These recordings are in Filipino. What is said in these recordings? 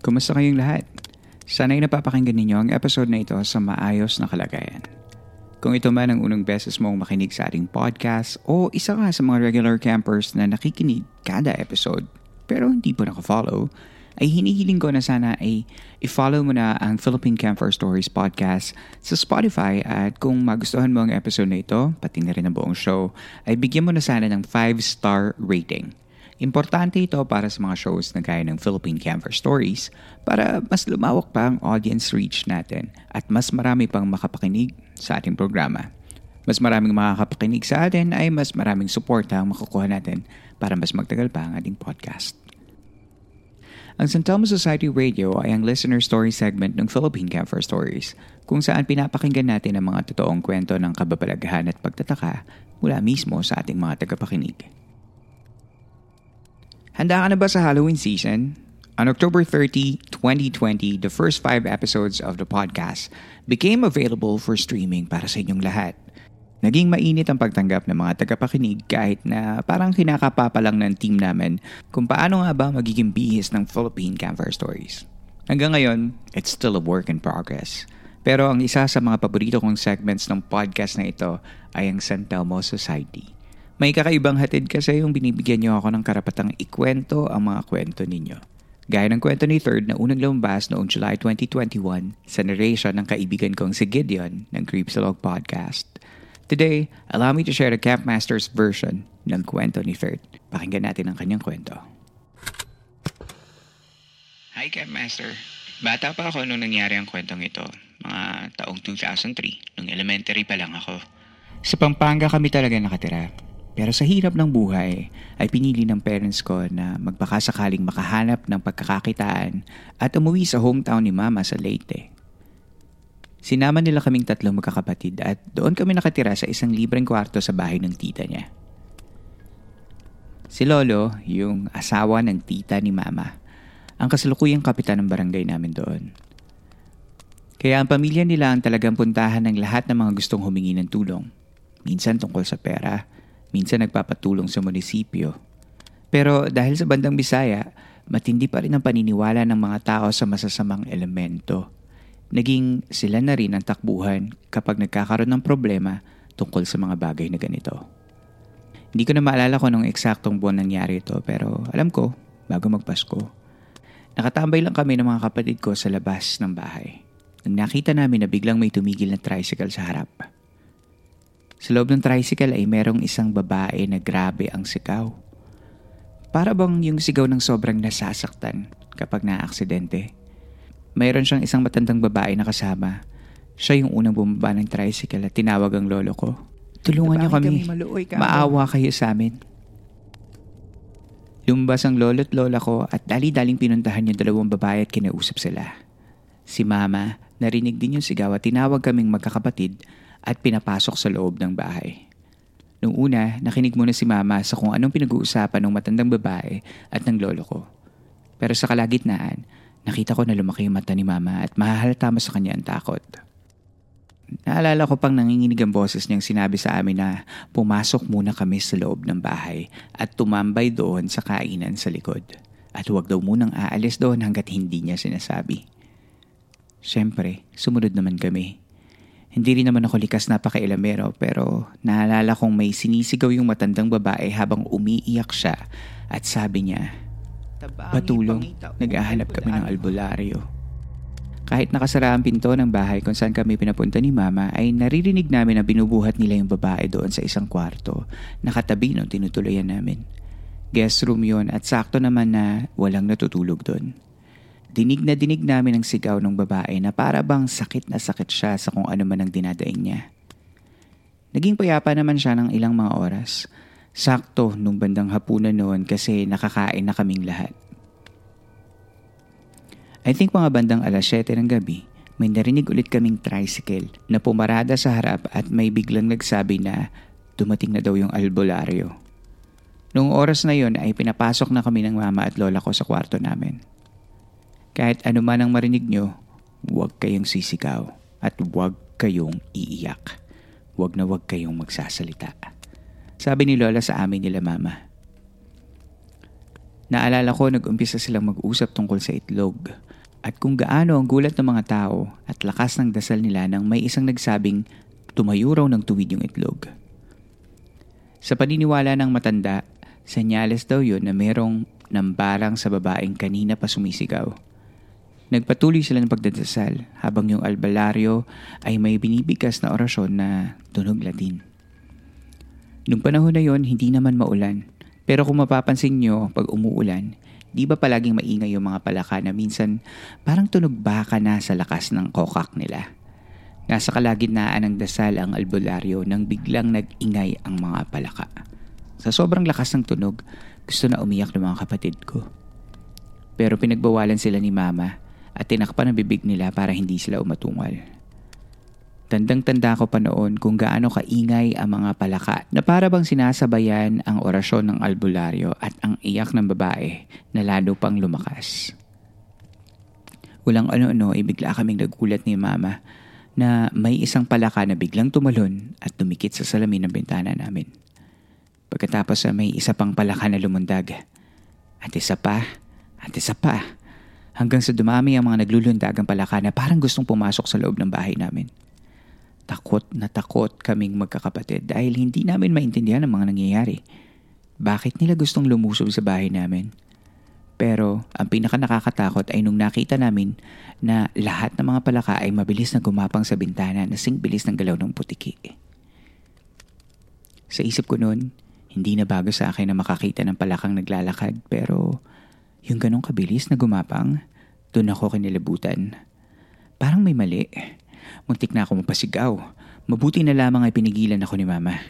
Kumusta kayong lahat? Sana'y napapakinggan ninyo ang episode na ito sa maayos na kalagayan. Kung ito man ang unang beses mong makinig sa ating podcast o isa ka sa mga regular campers na nakikinig kada episode pero hindi po nakafollow, ay hinihiling ko na sana ay i-follow mo na ang Philippine Camper Stories podcast sa Spotify at kung magustuhan mo ang episode na ito, pati na rin ang buong show, ay bigyan mo na sana ng 5-star rating. Importante ito para sa mga shows na gaya ng Philippine Camper Stories para mas lumawak pa ang audience reach natin at mas marami pang makapakinig sa ating programa. Mas maraming makakapakinig sa atin ay mas maraming suporta ang makukuha natin para mas magtagal pa ang ating podcast. Ang San Telmo Society Radio ay ang listener story segment ng Philippine Camper Stories kung saan pinapakinggan natin ang mga totoong kwento ng kababalaghan at pagtataka mula mismo sa ating mga tagapakinig. Handa ka na ba sa Halloween season? On October 30, 2020, the first five episodes of the podcast became available for streaming para sa inyong lahat. Naging mainit ang pagtanggap ng mga tagapakinig kahit na parang kinakapa pa lang ng team namin kung paano nga ba magiging bihis ng Philippine Camper Stories. Hanggang ngayon, it's still a work in progress. Pero ang isa sa mga paborito kong segments ng podcast na ito ay ang San Telmo Society. May kakaibang hatid kasi yung binibigyan niyo ako ng karapatang ikwento ang mga kwento ninyo. Gaya ng kwento ni Third na unang lumabas noong July 2021 sa narration ng kaibigan kong si Gideon ng Creepsalog Podcast. Today, allow me to share the Campmaster's version ng kwento ni Third. Pakinggan natin ang kanyang kwento. Hi Campmaster. Bata pa ako nung nangyari ang kwentong ito. Mga taong 2003, nung elementary pa lang ako. Sa Pampanga kami talaga nakatira. Pero sa hirap ng buhay, ay pinili ng parents ko na magbakasakaling makahanap ng pagkakakitaan at umuwi sa hometown ni Mama sa Leyte. Sinama nila kaming tatlong magkakapatid at doon kami nakatira sa isang libreng kwarto sa bahay ng tita niya. Si Lolo, yung asawa ng tita ni Mama, ang kasalukuyang kapitan ng barangay namin doon. Kaya ang pamilya nila ang talagang puntahan ng lahat ng mga gustong humingi ng tulong. Minsan tungkol sa pera, minsan nagpapatulong sa munisipyo. Pero dahil sa bandang Bisaya, matindi pa rin ang paniniwala ng mga tao sa masasamang elemento. Naging sila na rin ang takbuhan kapag nagkakaroon ng problema tungkol sa mga bagay na ganito. Hindi ko na maalala kung anong eksaktong buwan nangyari ito pero alam ko, bago magpasko. Nakatambay lang kami ng mga kapatid ko sa labas ng bahay. Nang nakita namin na biglang may tumigil na tricycle sa harap. Sa loob ng tricycle ay merong isang babae na grabe ang sigaw. Para bang yung sigaw ng sobrang nasasaktan kapag naaksidente. Mayroon siyang isang matandang babae na kasama. Siya yung unang bumaba ng tricycle at tinawag ang lolo ko. Tulungan niyo kami. Maawa kayo sa amin. Lumabas ang lolo at lola ko at dali-daling pinuntahan yung dalawang babae at kinausap sila. Si mama, narinig din yung sigaw at tinawag kaming magkakapatid at pinapasok sa loob ng bahay. Noong una, nakinig muna si mama sa kung anong pinag-uusapan ng matandang babae at ng lolo ko. Pero sa kalagitnaan, nakita ko na lumaki yung mata ni mama at mahahalata mo sa kanya ang takot. Naalala ko pang nanginginig ang boses niyang sinabi sa amin na pumasok muna kami sa loob ng bahay at tumambay doon sa kainan sa likod. At huwag daw munang aalis doon hanggat hindi niya sinasabi. Siyempre, sumunod naman kami. Hindi rin naman ako likas na pakailamero pero naalala kong may sinisigaw yung matandang babae habang umiiyak siya at sabi niya, Patulong, nag-ahanap kami ng albularyo. Kahit nakasara ang pinto ng bahay kung saan kami pinapunta ni Mama ay naririnig namin na binubuhat nila yung babae doon sa isang kwarto na katabi ng tinutuluyan namin. Guest room yon at sakto naman na walang natutulog doon. Dinig na dinig namin ang sigaw ng babae na para bang sakit na sakit siya sa kung ano man ang dinadaing niya. Naging payapa naman siya ng ilang mga oras. Sakto nung bandang hapunan noon kasi nakakain na kaming lahat. I think mga bandang alas 7 ng gabi, may narinig ulit kaming tricycle na pumarada sa harap at may biglang nagsabi na dumating na daw yung albularyo. Noong oras na yon ay pinapasok na kami ng mama at lola ko sa kwarto namin. Kahit ano man ang marinig nyo, huwag kayong sisigaw at huwag kayong iiyak. Huwag na huwag kayong magsasalita. Sabi ni Lola sa amin nila mama. Naalala ko nag-umpisa silang mag-usap tungkol sa itlog at kung gaano ang gulat ng mga tao at lakas ng dasal nila nang may isang nagsabing tumayo raw ng tuwid yung itlog. Sa paniniwala ng matanda, senyales daw yun na merong nambarang sa babaeng kanina pa sumisigaw. Nagpatuloy sila ng pagdadasal habang yung albalaryo ay may binibigkas na orasyon na tunog Latin. Nung panahon na yon, hindi naman maulan. Pero kung mapapansin nyo, pag umuulan, di ba palaging maingay yung mga palaka na minsan parang tunog baka na sa lakas ng kokak nila. Nasa kalagitnaan ng dasal ang albularyo nang biglang nag-ingay ang mga palaka. Sa sobrang lakas ng tunog, gusto na umiyak ng mga kapatid ko. Pero pinagbawalan sila ni mama at tinakpan ang bibig nila para hindi sila umatungal. Tandang-tanda ko pa noon kung gaano kaingay ang mga palaka na para bang sinasabayan ang orasyon ng albularyo at ang iyak ng babae na lalo pang lumakas. Walang ano-ano ay bigla kaming nagulat ni mama na may isang palaka na biglang tumalon at dumikit sa salamin ng bintana namin. Pagkatapos may isa pang palaka na lumundag. At isa pa, at isa pa hanggang sa dumami ang mga naglulundagang palaka na parang gustong pumasok sa loob ng bahay namin. Takot na takot kaming magkakapatid dahil hindi namin maintindihan ang mga nangyayari. Bakit nila gustong lumusob sa bahay namin? Pero ang pinaka nakakatakot ay nung nakita namin na lahat ng mga palaka ay mabilis na gumapang sa bintana na sing bilis ng galaw ng putiki. Sa isip ko noon, hindi na bago sa akin na makakita ng palakang naglalakad pero yung ganong kabilis na gumapang, doon ako kinilabutan. Parang may mali. Muntik na ako mapasigaw. Mabuti na lamang ay pinigilan ako ni mama.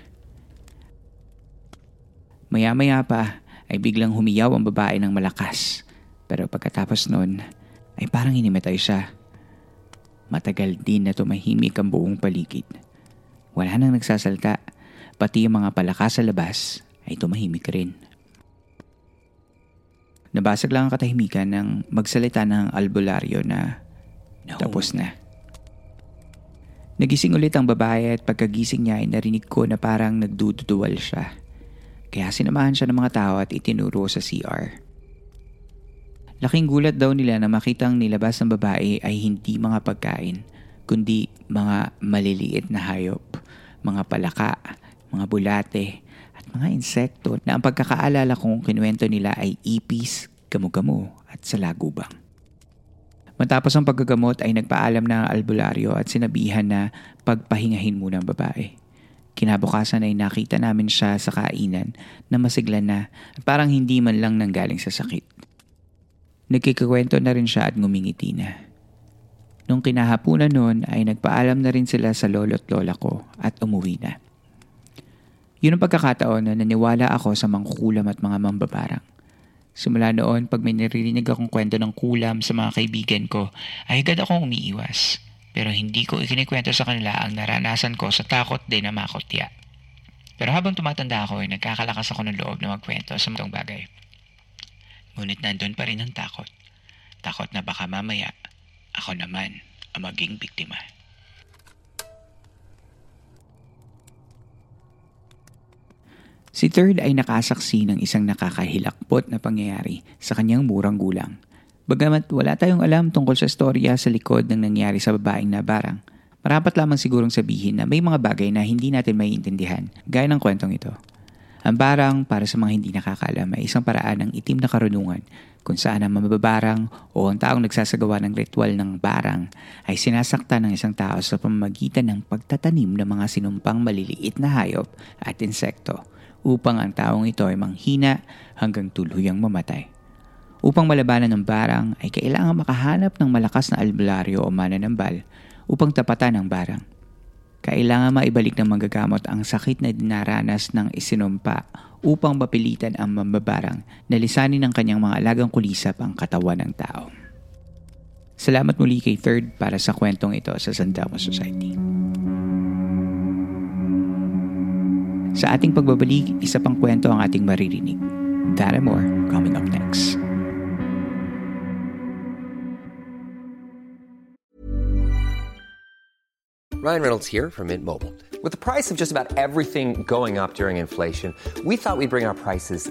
Maya-maya pa ay biglang humiyaw ang babae ng malakas. Pero pagkatapos noon ay parang hinimatay siya. Matagal din na tumahimik ang buong paligid. Wala nang nagsasalta. Pati yung mga palaka sa labas ay tumahimik rin. Nabasag lang ang katahimikan ng magsalita ng albularyo na no. tapos na. Nagising ulit ang babae at pagkagising niya ay narinig ko na parang nagdududuwal siya. Kaya sinamahan siya ng mga tao at itinuro sa CR. Laking gulat daw nila na makitang nilabas ng babae ay hindi mga pagkain, kundi mga maliliit na hayop, mga palaka, mga bulate, at mga insekto na ang pagkakaalala kong kinuwento nila ay ipis, gamo-gamo at salagubang. Matapos ang paggagamot ay nagpaalam na ang albularyo at sinabihan na pagpahingahin muna ang babae. Kinabukasan ay nakita namin siya sa kainan na masigla na at parang hindi man lang nanggaling sa sakit. Nagkikikwento na rin siya at ngumingiti na. Nung kinahapunan noon ay nagpaalam na rin sila sa lolo't lola ko at umuwi na. Yun ang pagkakataon na naniwala ako sa mangkukulam at mga mambabarang. Simula noon, pag may naririnig akong kwento ng kulam sa mga kaibigan ko, ay agad akong umiiwas. Pero hindi ko ikinikwento sa kanila ang naranasan ko sa takot din na makotya. Pero habang tumatanda ako ay nagkakalakas ako ng loob na magkwento sa mga bagay. Ngunit nandun pa rin ang takot. Takot na baka mamaya ako naman ang maging biktima. Si Third ay nakasaksi ng isang nakakahilakpot na pangyayari sa kanyang murang gulang. Bagamat wala tayong alam tungkol sa storya sa likod ng nangyari sa babaeng na barang, marapat lamang sigurong sabihin na may mga bagay na hindi natin maiintindihan gaya ng kwentong ito. Ang barang, para sa mga hindi nakakaalam, ay isang paraan ng itim na karunungan kung saan ang mababarang o ang taong nagsasagawa ng ritual ng barang ay sinasakta ng isang tao sa pamamagitan ng pagtatanim ng mga sinumpang maliliit na hayop at insekto upang ang taong ito ay manghina hanggang tuluyang mamatay. Upang malabanan ng barang ay kailangan makahanap ng malakas na albularyo o mananambal upang tapatan ang barang. Kailangan maibalik ng manggagamot ang sakit na dinaranas ng isinumpa upang mapilitan ang mambabarang na lisanin ng kanyang mga alagang kulisap ang katawan ng tao. Salamat muli kay Third para sa kwentong ito sa Sandama Society. Sa ating pagbabalik, isa pang kwento ang ating maririnig. That and more coming up next. Ryan Reynolds here from Mint Mobile. With the price of just about everything going up during inflation, we thought we'd bring our prices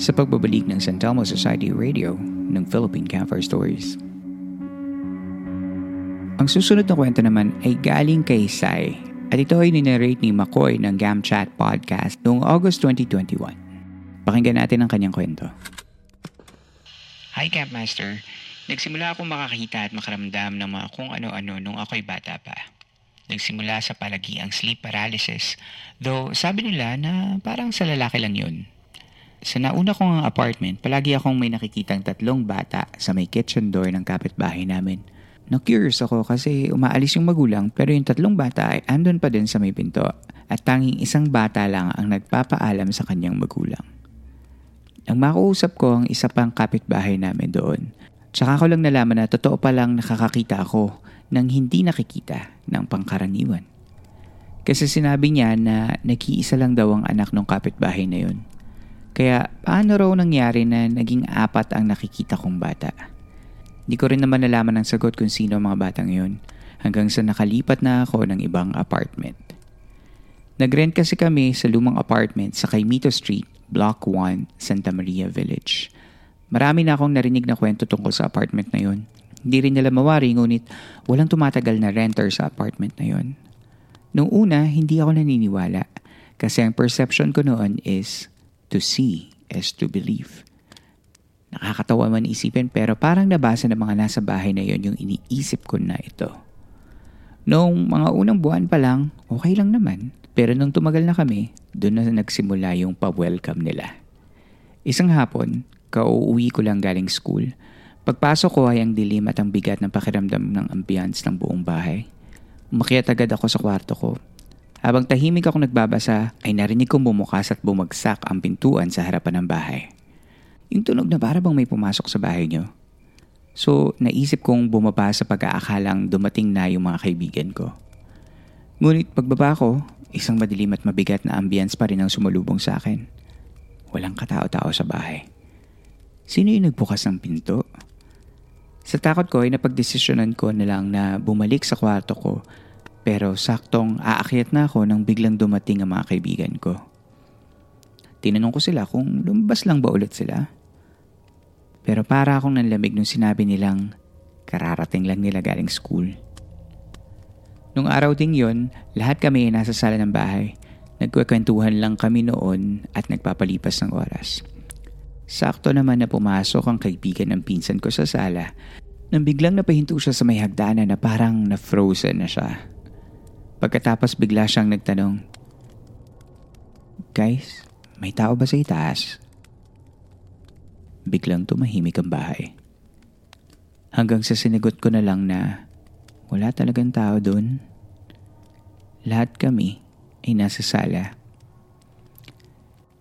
Sa pagbabalik ng San Telmo Society Radio ng Philippine Campfire Stories. Ang susunod na kwento naman ay galing kay Sai at ito ay ninarrate ni McCoy ng Gam Chat Podcast noong August 2021. Pakinggan natin ang kanyang kwento. Hi Campmaster, nagsimula akong makakita at makaramdam ng mga kung ano-ano nung ako'y bata pa. Nagsimula sa palagiang sleep paralysis, though sabi nila na parang sa lalaki lang yun. Sa nauna kong apartment, palagi akong may nakikitang tatlong bata sa may kitchen door ng kapitbahay namin. Na-curious ako kasi umaalis yung magulang pero yung tatlong bata ay andun pa din sa may pinto at tanging isang bata lang ang nagpapaalam sa kanyang magulang. Nang makausap ko ang isa pang kapitbahay namin doon, tsaka ko lang nalaman na totoo palang nakakakita ako ng hindi nakikita ng pangkaraniwan. Kasi sinabi niya na nag-iisa lang daw ang anak ng kapitbahay na yun. Kaya paano raw nangyari na naging apat ang nakikita kong bata? Di ko rin naman nalaman ang sagot kung sino ang mga batang yun hanggang sa nakalipat na ako ng ibang apartment. Nagrent kasi kami sa lumang apartment sa Caimito Street, Block 1, Santa Maria Village. Marami na akong narinig na kwento tungkol sa apartment na yun. Hindi rin nila mawari ngunit walang tumatagal na renter sa apartment na yun. Noong una, hindi ako naniniwala kasi ang perception ko noon is to see is to believe. Nakakatawa man isipin pero parang nabasa ng mga nasa bahay na yon yung iniisip ko na ito. Noong mga unang buwan pa lang, okay lang naman. Pero nung tumagal na kami, doon na nagsimula yung pa-welcome nila. Isang hapon, kauuwi ko lang galing school. Pagpasok ko ay ang dilim at ang bigat ng pakiramdam ng ambience ng buong bahay. Umakyat agad ako sa kwarto ko. Habang tahimik ako nagbabasa, ay narinig kong bumukas at bumagsak ang pintuan sa harapan ng bahay. Yung tunog na para bang may pumasok sa bahay niyo. So, naisip kong bumaba sa pag-aakalang dumating na yung mga kaibigan ko. Ngunit pagbaba ko, isang madilim at mabigat na ambience pa rin ang sumalubong sa akin. Walang katao-tao sa bahay. Sino yung nagbukas ng pinto? Sa takot ko ay napagdesisyonan ko na lang na bumalik sa kwarto ko pero saktong aakyat na ako nang biglang dumating ang mga kaibigan ko. Tinanong ko sila kung lumabas lang ba ulit sila. Pero para akong nanlamig nung sinabi nilang kararating lang nila galing school. Nung araw ding yon, lahat kami ay nasa sala ng bahay. Nagkwekwentuhan lang kami noon at nagpapalipas ng oras. Sakto naman na pumasok ang kaibigan ng pinsan ko sa sala nang biglang napahinto siya sa may hagdanan na parang na-frozen na siya. Pagkatapos bigla siyang nagtanong, Guys, may tao ba sa itaas? Biglang tumahimik ang bahay. Hanggang sa sinigot ko na lang na wala talagang tao doon. Lahat kami ay nasa sala.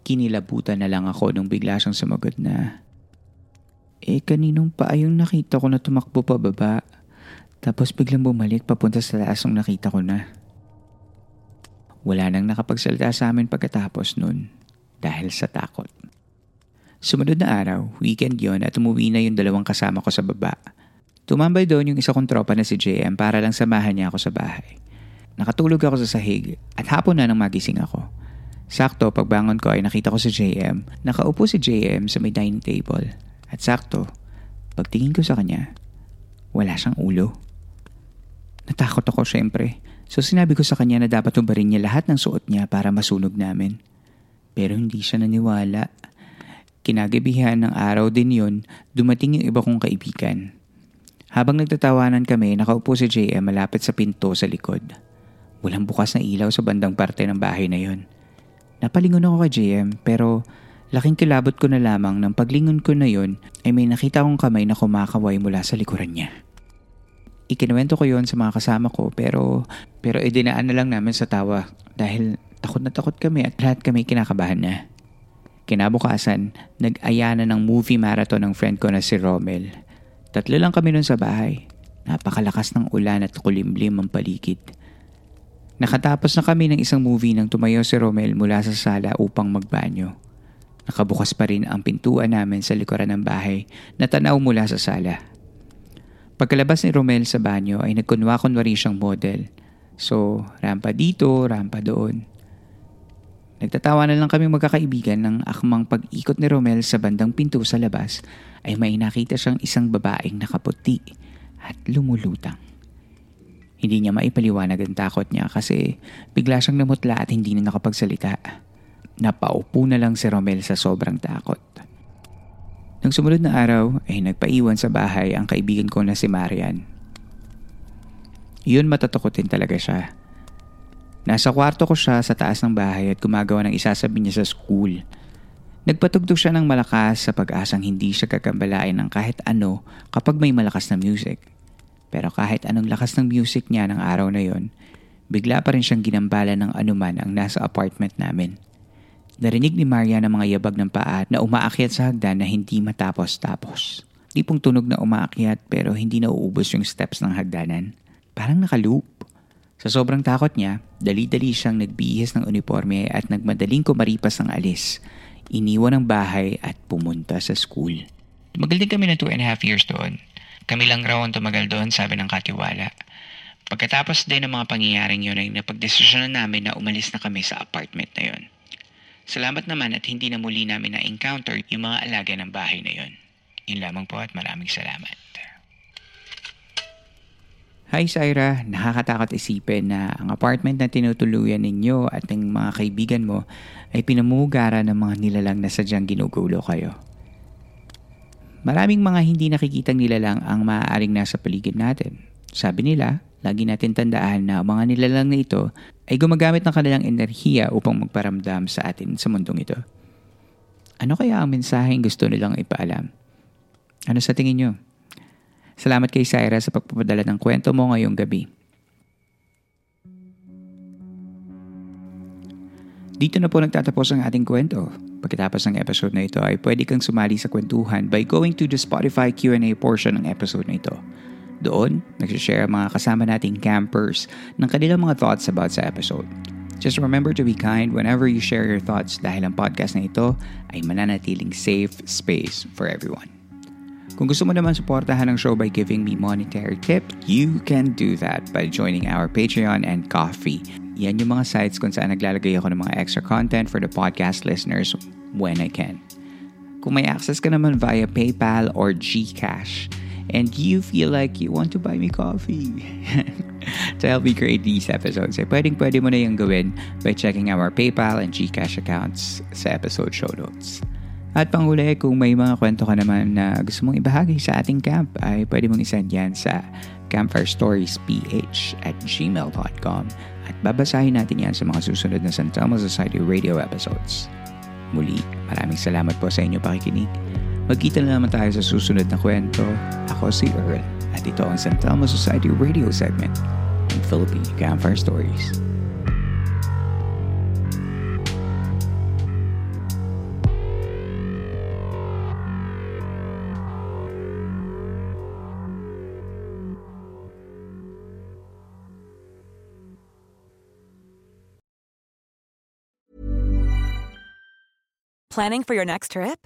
Kinilabutan na lang ako nung bigla siyang sumagot na, Eh kaninong pa yung nakita ko na tumakbo pa baba? Tapos biglang bumalik papunta sa taas nung nakita ko na. Wala nang nakapagsalita sa amin pagkatapos nun dahil sa takot. Sumunod na araw, weekend yon at umuwi na yung dalawang kasama ko sa baba. Tumambay doon yung isa kong tropa na si JM para lang samahan niya ako sa bahay. Nakatulog ako sa sahig at hapon na nang magising ako. Sakto, pagbangon ko ay nakita ko si JM. Nakaupo si JM sa may dining table. At sakto, pagtingin ko sa kanya, wala siyang ulo. Natakot ako syempre. So sinabi ko sa kanya na dapat ubarin niya lahat ng suot niya para masunog namin. Pero hindi siya naniwala. Kinagabihan ng araw din yon, dumating yung iba kong kaibigan. Habang nagtatawanan kami, nakaupo si JM malapit sa pinto sa likod. Walang bukas na ilaw sa bandang parte ng bahay na yon. Napalingon ako kay JM pero laking kilabot ko na lamang nang paglingon ko na yon ay may nakita akong kamay na kumakaway mula sa likuran niya. Ikinuwento ko yon sa mga kasama ko pero pero idinaan na lang namin sa tawa dahil takot na takot kami at lahat kami kinakabahan na. Kinabukasan, nag-aya na ng movie marathon ng friend ko na si Romel Tatlo lang kami nun sa bahay. Napakalakas ng ulan at kulimlim ang paligid. Nakatapos na kami ng isang movie nang tumayo si Romel mula sa sala upang magbanyo. Nakabukas pa rin ang pintuan namin sa likuran ng bahay na tanaw mula sa sala. Pagkalabas ni Romel sa banyo ay nagkunwa-kunwari siyang model. So, rampa dito, rampa doon. Nagtatawa na lang kami magkakaibigan ng akmang pag-ikot ni Romel sa bandang pinto sa labas ay may nakita siyang isang babaeng nakaputi at lumulutang. Hindi niya maipaliwanag ang takot niya kasi bigla siyang namutla at hindi na nakapagsalita. Napaupo na lang si Romel sa sobrang takot. Nang sumunod na araw ay nagpaiwan sa bahay ang kaibigan ko na si Marian. Yun matatakotin talaga siya Nasa kwarto ko siya sa taas ng bahay at gumagawa ng isasabi niya sa school. Nagpatugtog siya ng malakas sa pag-asang hindi siya gagambalain ng kahit ano kapag may malakas na music. Pero kahit anong lakas ng music niya ng araw na yon, bigla pa rin siyang ginambala ng anuman ang nasa apartment namin. Narinig ni Maria ng mga yabag ng paa na umaakyat sa hagdan na hindi matapos-tapos. Tipong tunog na umaakyat pero hindi nauubos yung steps ng hagdanan. Parang nakaloop. Sa sobrang takot niya, dali-dali siyang nagbihis ng uniforme at nagmadaling kumaripas ng alis. Iniwan ang bahay at pumunta sa school. Tumagal din kami ng two and a half years doon. Kami lang raw ang tumagal doon, sabi ng katiwala. Pagkatapos din ng mga pangyayaring yun ay napagdesisyonan namin na umalis na kami sa apartment na yun. Salamat naman at hindi na muli namin na-encounter yung mga alaga ng bahay na yun. Yun lamang po at maraming salamat. Hi Syra, nakakatakot isipin na ang apartment na tinutuluyan ninyo at ng mga kaibigan mo ay pinamugara ng mga nilalang na sadyang ginugulo kayo. Maraming mga hindi nakikitang nilalang ang maaaring nasa paligid natin. Sabi nila, lagi natin tandaan na mga nilalang na ito ay gumagamit ng kanilang enerhiya upang magparamdam sa atin sa mundong ito. Ano kaya ang mensaheng gusto nilang ipaalam? Ano sa tingin nyo? Salamat kay Syra sa pagpapadala ng kwento mo ngayong gabi. Dito na po nagtatapos ang ating kwento. Pagkatapos ng episode na ito ay pwede kang sumali sa kwentuhan by going to the Spotify Q&A portion ng episode na ito. Doon, nagsishare mga kasama nating campers ng kanilang mga thoughts about sa episode. Just remember to be kind whenever you share your thoughts dahil ang podcast na ito ay mananatiling safe space for everyone. Kung gusto mo naman suportahan ang show by giving me monetary tip, you can do that by joining our Patreon and Coffee. Yan yung mga sites kung saan naglalagay ako ng mga extra content for the podcast listeners when I can. Kung may access ka naman via PayPal or GCash, and you feel like you want to buy me coffee to help me create these episodes, eh, pwedeng pwede mo na yung gawin by checking our PayPal and GCash accounts sa episode show notes. At panghuli, kung may mga kwento ka naman na gusto mong ibahagi sa ating camp, ay pwede mong isend yan sa campfirestoriesph at gmail.com at babasahin natin yan sa mga susunod na San Telmo Society radio episodes. Muli, maraming salamat po sa inyo pakikinig. Magkita na naman tayo sa susunod na kwento. Ako si Earl at ito ang San Telmo Society radio segment ng Philippine Campfire Stories. Planning for your next trip?